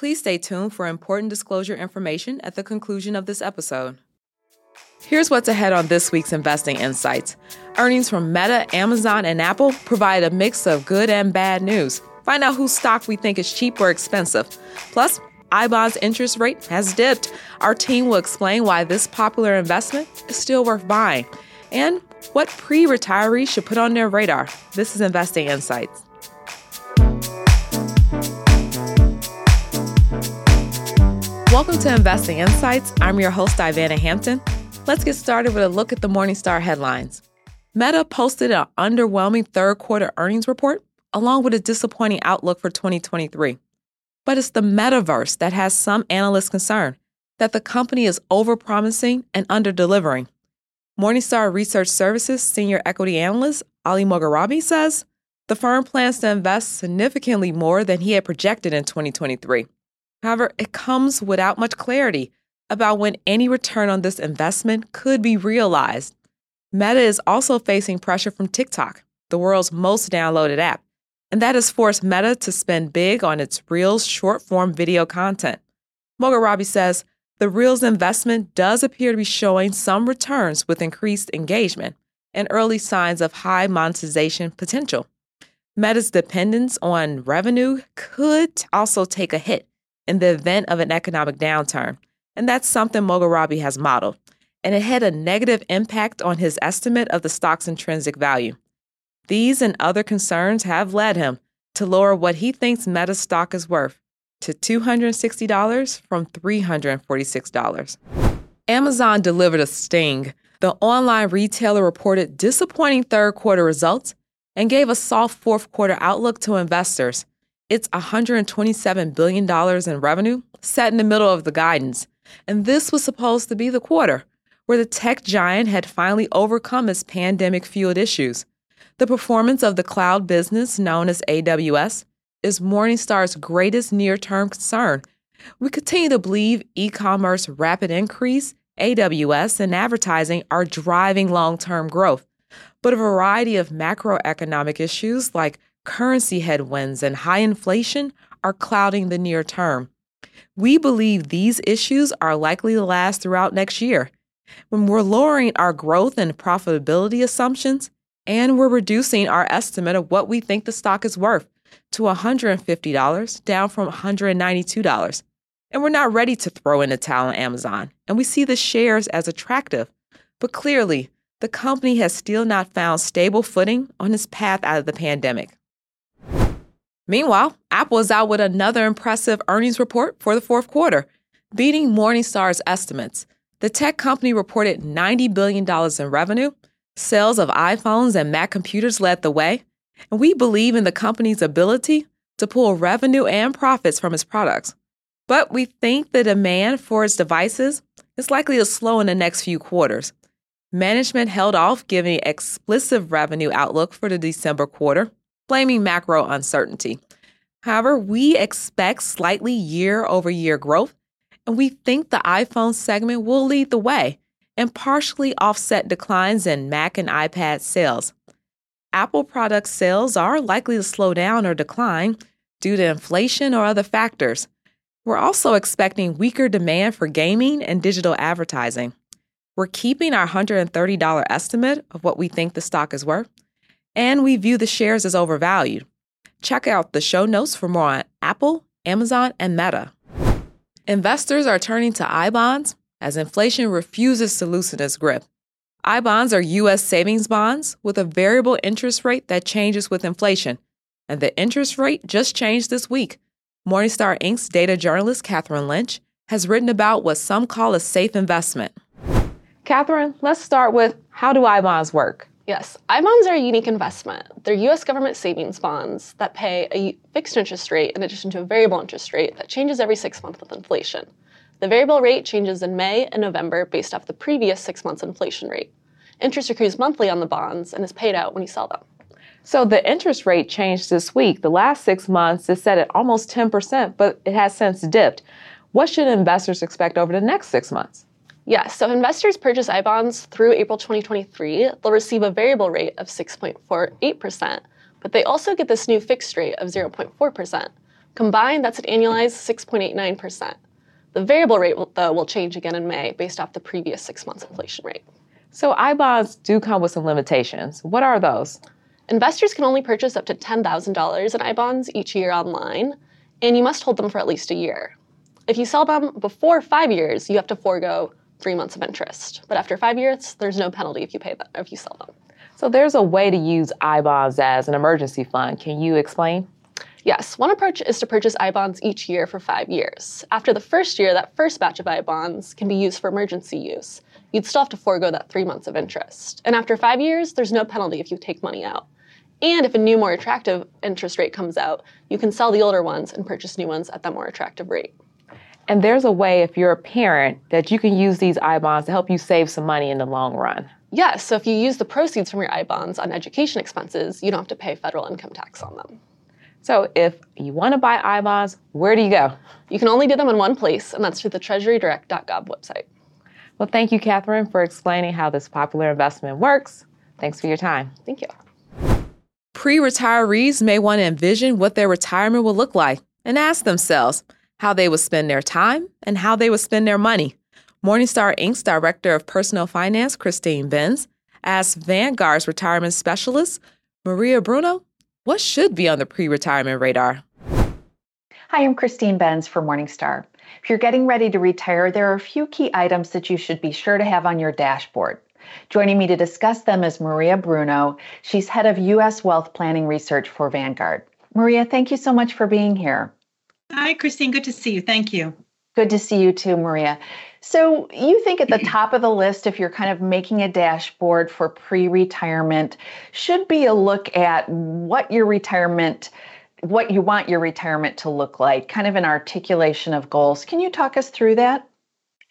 Please stay tuned for important disclosure information at the conclusion of this episode. Here's what's ahead on this week's Investing Insights. Earnings from Meta, Amazon, and Apple provide a mix of good and bad news. Find out whose stock we think is cheap or expensive. Plus, I bond's interest rate has dipped. Our team will explain why this popular investment is still worth buying and what pre retirees should put on their radar. This is Investing Insights. Welcome to Investing Insights. I'm your host, Ivana Hampton. Let's get started with a look at the Morningstar headlines. Meta posted an underwhelming third quarter earnings report, along with a disappointing outlook for 2023. But it's the metaverse that has some analysts concerned that the company is overpromising and underdelivering. Morningstar Research Services senior equity analyst Ali Mogharabi says the firm plans to invest significantly more than he had projected in 2023. However, it comes without much clarity about when any return on this investment could be realized. Meta is also facing pressure from TikTok, the world's most downloaded app, and that has forced Meta to spend big on its Reels short form video content. Mogharabi says the Reels investment does appear to be showing some returns with increased engagement and early signs of high monetization potential. Meta's dependence on revenue could also take a hit in the event of an economic downturn, and that's something Mogharabi has modeled. And it had a negative impact on his estimate of the stock's intrinsic value. These and other concerns have led him to lower what he thinks Meta stock is worth to $260 from $346. Amazon delivered a sting. The online retailer reported disappointing third quarter results and gave a soft fourth quarter outlook to investors. It's $127 billion in revenue, set in the middle of the guidance. And this was supposed to be the quarter where the tech giant had finally overcome its pandemic fueled issues. The performance of the cloud business known as AWS is Morningstar's greatest near term concern. We continue to believe e commerce rapid increase, AWS, and advertising are driving long term growth. But a variety of macroeconomic issues like currency headwinds and high inflation are clouding the near term. We believe these issues are likely to last throughout next year. When we're lowering our growth and profitability assumptions, and we're reducing our estimate of what we think the stock is worth to $150, down from $192. And we're not ready to throw in a towel on Amazon, and we see the shares as attractive. But clearly, the company has still not found stable footing on its path out of the pandemic. Meanwhile, Apple is out with another impressive earnings report for the fourth quarter, beating Morningstar's estimates. The tech company reported $90 billion in revenue Sales of iPhones and Mac computers led the way, and we believe in the company's ability to pull revenue and profits from its products. But we think the demand for its devices is likely to slow in the next few quarters. Management held off giving explicit revenue outlook for the December quarter, blaming macro uncertainty. However, we expect slightly year over year growth, and we think the iPhone segment will lead the way and partially offset declines in Mac and iPad sales. Apple product sales are likely to slow down or decline due to inflation or other factors. We're also expecting weaker demand for gaming and digital advertising. We're keeping our $130 estimate of what we think the stock is worth, and we view the shares as overvalued. Check out the show notes for more on Apple, Amazon, and Meta. Investors are turning to I bonds as inflation refuses to loosen its grip. I bonds are U.S. savings bonds with a variable interest rate that changes with inflation, and the interest rate just changed this week. Morningstar Inc.'s data journalist Katherine Lynch has written about what some call a safe investment. Katherine, let's start with how do I bonds work? Yes, I bonds are a unique investment. They're US government savings bonds that pay a fixed interest rate in addition to a variable interest rate that changes every six months with inflation. The variable rate changes in May and November based off the previous six months inflation rate. Interest accrues monthly on the bonds and is paid out when you sell them. So the interest rate changed this week. The last six months is set at almost 10%, but it has since dipped. What should investors expect over the next six months? Yes, so if investors purchase I bonds through April 2023, they'll receive a variable rate of 6.48%, but they also get this new fixed rate of 0.4%. Combined, that's an annualized 6.89%. The variable rate, will, though, will change again in May based off the previous six months inflation rate. So, I bonds do come with some limitations. What are those? Investors can only purchase up to $10,000 in I bonds each year online, and you must hold them for at least a year. If you sell them before five years, you have to forego three months of interest. But after five years, there's no penalty if you pay them if you sell them. So there's a way to use I bonds as an emergency fund. Can you explain? Yes, one approach is to purchase I bonds each year for five years. After the first year, that first batch of I bonds can be used for emergency use. You'd still have to forego that three months of interest. And after five years, there's no penalty if you take money out. And if a new, more attractive interest rate comes out, you can sell the older ones and purchase new ones at that more attractive rate. And there's a way, if you're a parent, that you can use these I bonds to help you save some money in the long run. Yes, so if you use the proceeds from your I bonds on education expenses, you don't have to pay federal income tax on them. So if you want to buy I bonds, where do you go? You can only do them in one place, and that's through the treasurydirect.gov website. Well, thank you, Katherine, for explaining how this popular investment works. Thanks for your time. Thank you. Pre retirees may want to envision what their retirement will look like and ask themselves, how they would spend their time, and how they would spend their money. Morningstar Inc.'s Director of Personal Finance, Christine Benz, asked Vanguard's retirement specialist, Maria Bruno, what should be on the pre retirement radar? Hi, I'm Christine Benz for Morningstar. If you're getting ready to retire, there are a few key items that you should be sure to have on your dashboard. Joining me to discuss them is Maria Bruno. She's head of U.S. Wealth Planning Research for Vanguard. Maria, thank you so much for being here. Hi, Christine. Good to see you. Thank you. Good to see you too, Maria. So, you think at the top of the list, if you're kind of making a dashboard for pre retirement, should be a look at what your retirement, what you want your retirement to look like, kind of an articulation of goals. Can you talk us through that?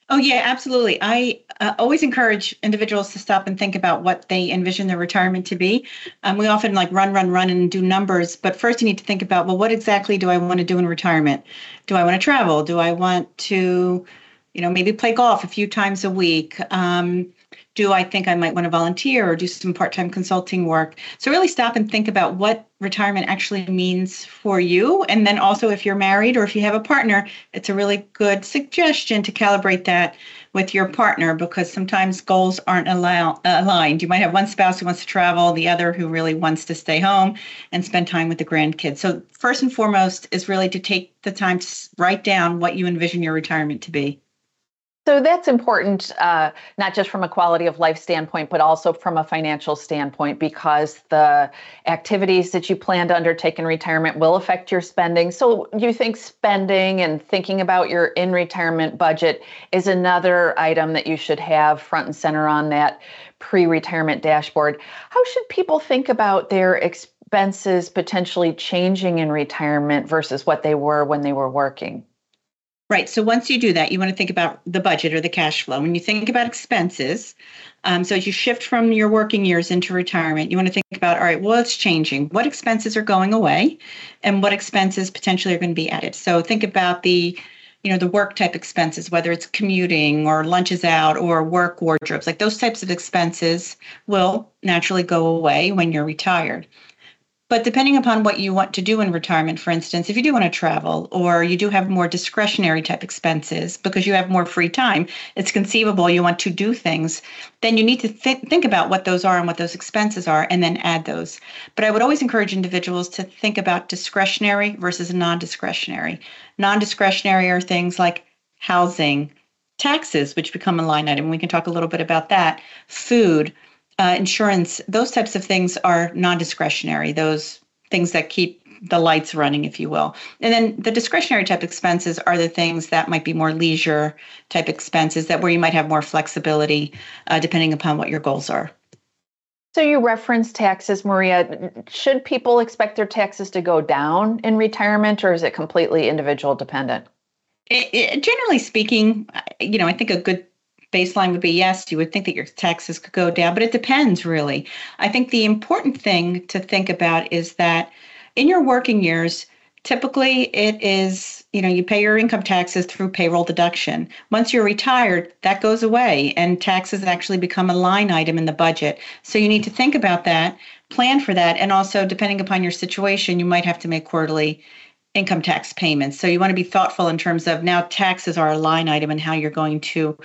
Oh, yeah, absolutely. I uh, always encourage individuals to stop and think about what they envision their retirement to be. Um, we often like run, run, run and do numbers, but first you need to think about well, what exactly do I want to do in retirement? Do I want to travel? Do I want to, you know, maybe play golf a few times a week? Um, do I think I might want to volunteer or do some part time consulting work? So, really stop and think about what retirement actually means for you. And then also, if you're married or if you have a partner, it's a really good suggestion to calibrate that with your partner because sometimes goals aren't allow- aligned. You might have one spouse who wants to travel, the other who really wants to stay home and spend time with the grandkids. So, first and foremost is really to take the time to write down what you envision your retirement to be. So that's important, uh, not just from a quality of life standpoint, but also from a financial standpoint, because the activities that you plan to undertake in retirement will affect your spending. So you think spending and thinking about your in retirement budget is another item that you should have front and center on that pre retirement dashboard. How should people think about their expenses potentially changing in retirement versus what they were when they were working? Right. So once you do that, you want to think about the budget or the cash flow. When you think about expenses, um, so as you shift from your working years into retirement, you want to think about all right, well, it's changing. What expenses are going away, and what expenses potentially are going to be added? So think about the you know the work type expenses whether it's commuting or lunches out or work wardrobes like those types of expenses will naturally go away when you're retired but depending upon what you want to do in retirement, for instance, if you do want to travel or you do have more discretionary type expenses because you have more free time, it's conceivable you want to do things, then you need to th- think about what those are and what those expenses are and then add those. But I would always encourage individuals to think about discretionary versus non discretionary. Non discretionary are things like housing, taxes, which become a line item. We can talk a little bit about that, food uh, insurance, those types of things are non discretionary, those things that keep the lights running, if you will. And then the discretionary type expenses are the things that might be more leisure type expenses that where you might have more flexibility uh, depending upon what your goals are. So you referenced taxes, Maria. Should people expect their taxes to go down in retirement or is it completely individual dependent? It, it, generally speaking, you know, I think a good baseline would be yes, you would think that your taxes could go down, but it depends really. I think the important thing to think about is that in your working years, typically it is, you know, you pay your income taxes through payroll deduction. Once you're retired, that goes away and taxes actually become a line item in the budget. So you need to think about that, plan for that, and also depending upon your situation, you might have to make quarterly income tax payments. So you want to be thoughtful in terms of now taxes are a line item and how you're going to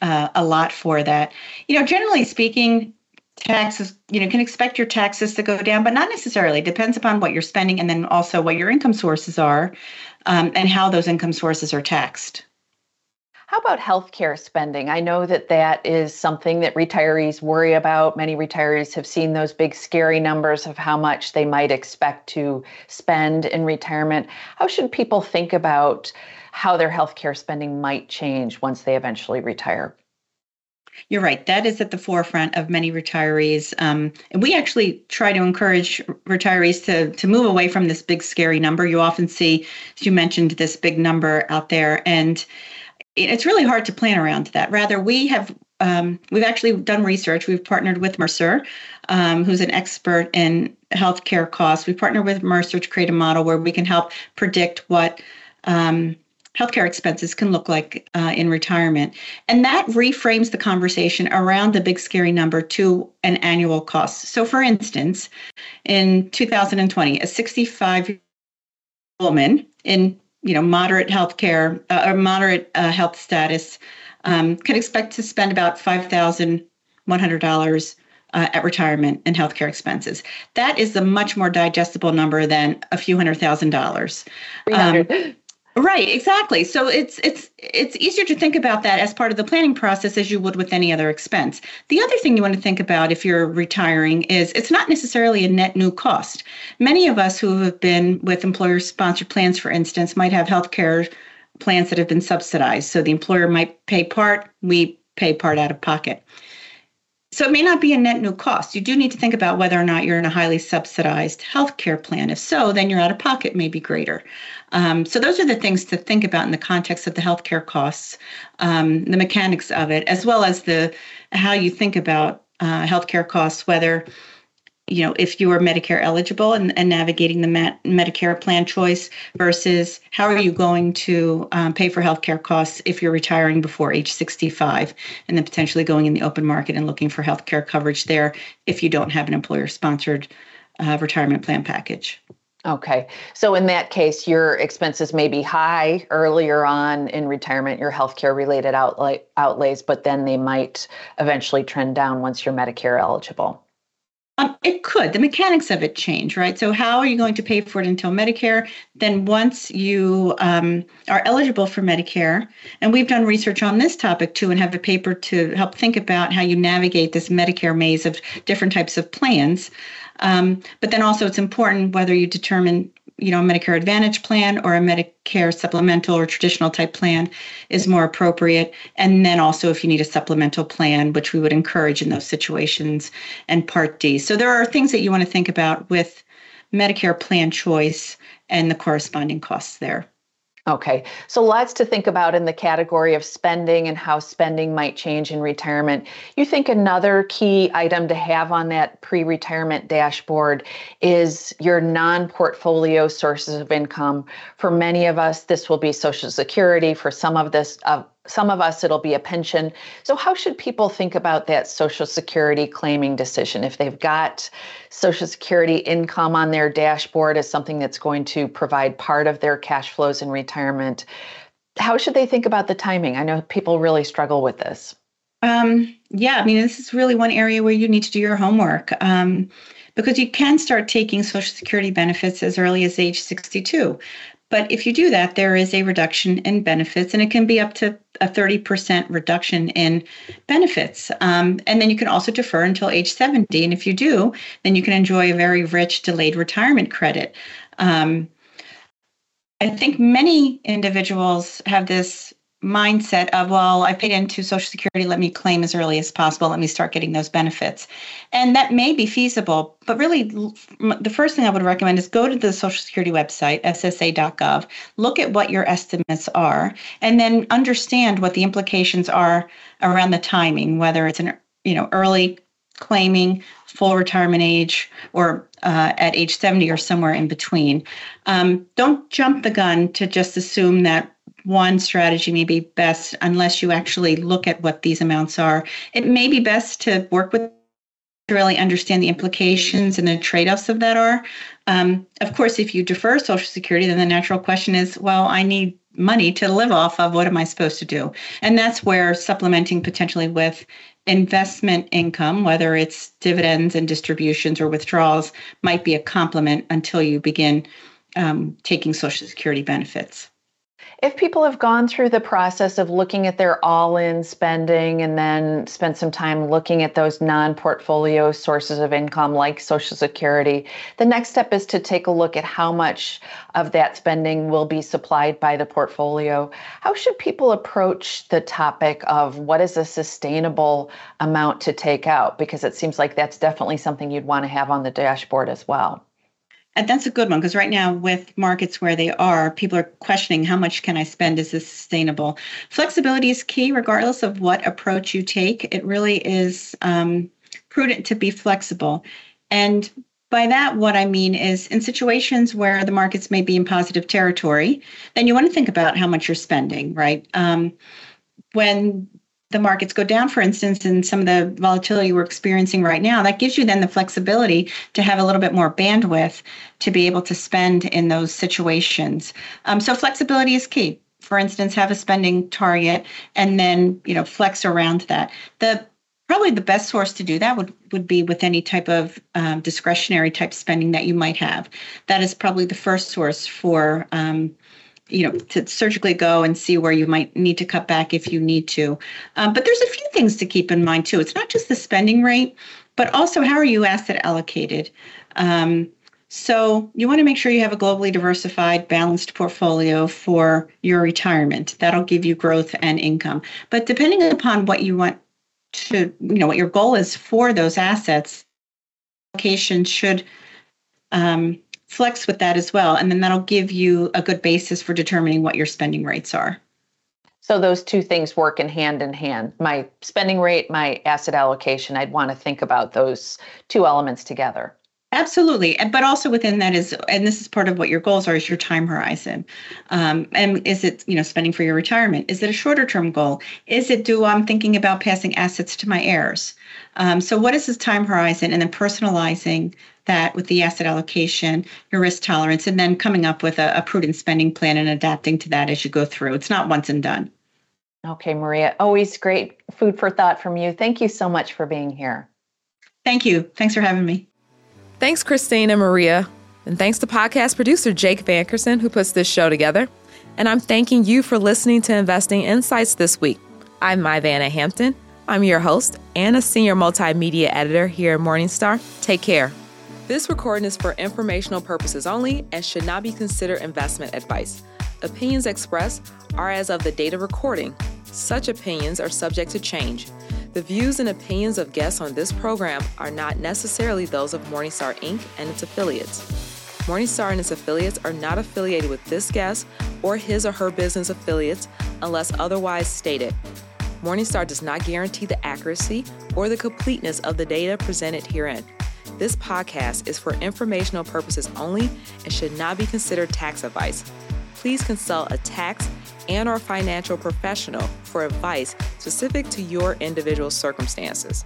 uh, allot for that. You know, generally speaking, taxes you know can expect your taxes to go down but not necessarily it depends upon what you're spending and then also what your income sources are um, and how those income sources are taxed how about healthcare spending? I know that that is something that retirees worry about. Many retirees have seen those big, scary numbers of how much they might expect to spend in retirement. How should people think about how their healthcare spending might change once they eventually retire? You're right. That is at the forefront of many retirees. Um, and we actually try to encourage retirees to, to move away from this big, scary number. You often see, as you mentioned, this big number out there. And it's really hard to plan around that. Rather, we have um, we've actually done research. We've partnered with Mercer, um, who's an expert in healthcare costs. We partnered with Mercer to create a model where we can help predict what um, healthcare expenses can look like uh, in retirement. And that reframes the conversation around the big scary number to an annual cost. So, for instance, in 2020, a 65 woman in you know, moderate health care uh, or moderate uh, health status um, can expect to spend about $5,100 uh, at retirement and healthcare expenses. That is a much more digestible number than a few hundred thousand dollars. Um, Right, exactly. So it's it's it's easier to think about that as part of the planning process as you would with any other expense. The other thing you want to think about if you're retiring is it's not necessarily a net new cost. Many of us who have been with employer sponsored plans for instance might have health care plans that have been subsidized. So the employer might pay part, we pay part out of pocket. So it may not be a net new cost. You do need to think about whether or not you're in a highly subsidized healthcare plan. If so, then your out of pocket may be greater. Um, so those are the things to think about in the context of the healthcare costs, um, the mechanics of it, as well as the how you think about uh, healthcare costs, whether you know, if you are Medicare eligible and, and navigating the Medicare plan choice versus how are you going to um, pay for healthcare costs if you're retiring before age 65 and then potentially going in the open market and looking for healthcare coverage there if you don't have an employer sponsored uh, retirement plan package. Okay. So in that case, your expenses may be high earlier on in retirement, your healthcare related outlay, outlays, but then they might eventually trend down once you're Medicare eligible. Um, it could. The mechanics of it change, right? So, how are you going to pay for it until Medicare? Then, once you um, are eligible for Medicare, and we've done research on this topic too, and have a paper to help think about how you navigate this Medicare maze of different types of plans. Um, but then also, it's important whether you determine you know, a Medicare Advantage plan or a Medicare supplemental or traditional type plan is more appropriate. And then also if you need a supplemental plan, which we would encourage in those situations, and Part D. So there are things that you want to think about with Medicare plan choice and the corresponding costs there. Okay, so lots to think about in the category of spending and how spending might change in retirement. You think another key item to have on that pre retirement dashboard is your non portfolio sources of income. For many of us, this will be Social Security. For some of this, uh, some of us it'll be a pension. So how should people think about that social security claiming decision? If they've got social security income on their dashboard as something that's going to provide part of their cash flows in retirement how should they think about the timing? I know people really struggle with this. Um, yeah i mean this is really one area where you need to do your homework um, because you can start taking social security benefits as early as age 62 but if you do that, there is a reduction in benefits, and it can be up to a 30% reduction in benefits. Um, and then you can also defer until age 70. And if you do, then you can enjoy a very rich delayed retirement credit. Um, I think many individuals have this mindset of, well, I paid into Social Security, let me claim as early as possible, let me start getting those benefits. And that may be feasible, but really the first thing I would recommend is go to the Social Security website, ssa.gov, look at what your estimates are, and then understand what the implications are around the timing, whether it's an you know early claiming full retirement age or uh, at age 70 or somewhere in between. Um, don't jump the gun to just assume that one strategy may be best unless you actually look at what these amounts are. It may be best to work with to really understand the implications and the trade-offs of that are. Um, of course, if you defer Social Security, then the natural question is, well, I need money to live off of. What am I supposed to do? And that's where supplementing potentially with investment income, whether it's dividends and distributions or withdrawals, might be a complement until you begin um, taking Social Security benefits. If people have gone through the process of looking at their all in spending and then spent some time looking at those non portfolio sources of income like Social Security, the next step is to take a look at how much of that spending will be supplied by the portfolio. How should people approach the topic of what is a sustainable amount to take out? Because it seems like that's definitely something you'd want to have on the dashboard as well. And that's a good one because right now, with markets where they are, people are questioning how much can I spend? Is this sustainable? Flexibility is key, regardless of what approach you take. It really is um, prudent to be flexible. And by that, what I mean is in situations where the markets may be in positive territory, then you want to think about how much you're spending, right? Um, when the markets go down, for instance, and some of the volatility we're experiencing right now, that gives you then the flexibility to have a little bit more bandwidth to be able to spend in those situations. Um, so flexibility is key. For instance, have a spending target and then you know flex around that. The probably the best source to do that would would be with any type of um, discretionary type spending that you might have. That is probably the first source for um, you know to surgically go and see where you might need to cut back if you need to. Um, but there's a few things to keep in mind too. It's not just the spending rate but also how are you asset allocated? Um, so you want to make sure you have a globally diversified balanced portfolio for your retirement. That'll give you growth and income. But depending upon what you want to you know what your goal is for those assets allocation should um, flex with that as well. And then that'll give you a good basis for determining what your spending rates are. So those two things work in hand in hand. My spending rate, my asset allocation, I'd want to think about those two elements together. Absolutely, but also within that is, and this is part of what your goals are, is your time horizon. Um, and is it, you know, spending for your retirement? Is it a shorter term goal? Is it do I'm thinking about passing assets to my heirs? Um, so what is this time horizon? And then personalizing that with the asset allocation, your risk tolerance, and then coming up with a, a prudent spending plan and adapting to that as you go through. It's not once and done. Okay, Maria, always great food for thought from you. Thank you so much for being here. Thank you. Thanks for having me. Thanks, Christine and Maria. And thanks to podcast producer Jake VanKersen, who puts this show together. And I'm thanking you for listening to Investing Insights this week. I'm Ivana Hampton. I'm your host and a senior multimedia editor here at Morningstar. Take care. This recording is for informational purposes only and should not be considered investment advice. Opinions expressed are as of the date of recording. Such opinions are subject to change. The views and opinions of guests on this program are not necessarily those of Morningstar Inc. and its affiliates. Morningstar and its affiliates are not affiliated with this guest or his or her business affiliates unless otherwise stated. Morningstar does not guarantee the accuracy or the completeness of the data presented herein. This podcast is for informational purposes only and should not be considered tax advice. Please consult a tax and or financial professional for advice specific to your individual circumstances.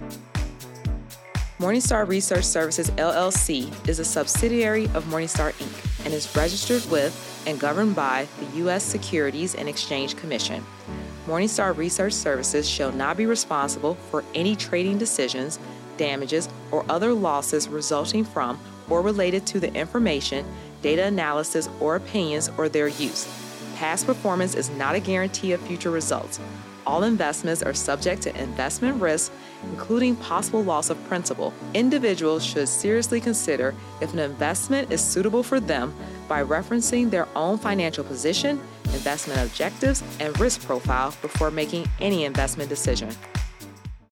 Morningstar Research Services LLC is a subsidiary of Morningstar Inc. and is registered with and governed by the U.S. Securities and Exchange Commission. Morningstar Research Services shall not be responsible for any trading decisions damages, or other losses resulting from or related to the information, data analysis, or opinions or their use. Past performance is not a guarantee of future results. All investments are subject to investment risk, including possible loss of principal. Individuals should seriously consider if an investment is suitable for them by referencing their own financial position, investment objectives, and risk profile before making any investment decision.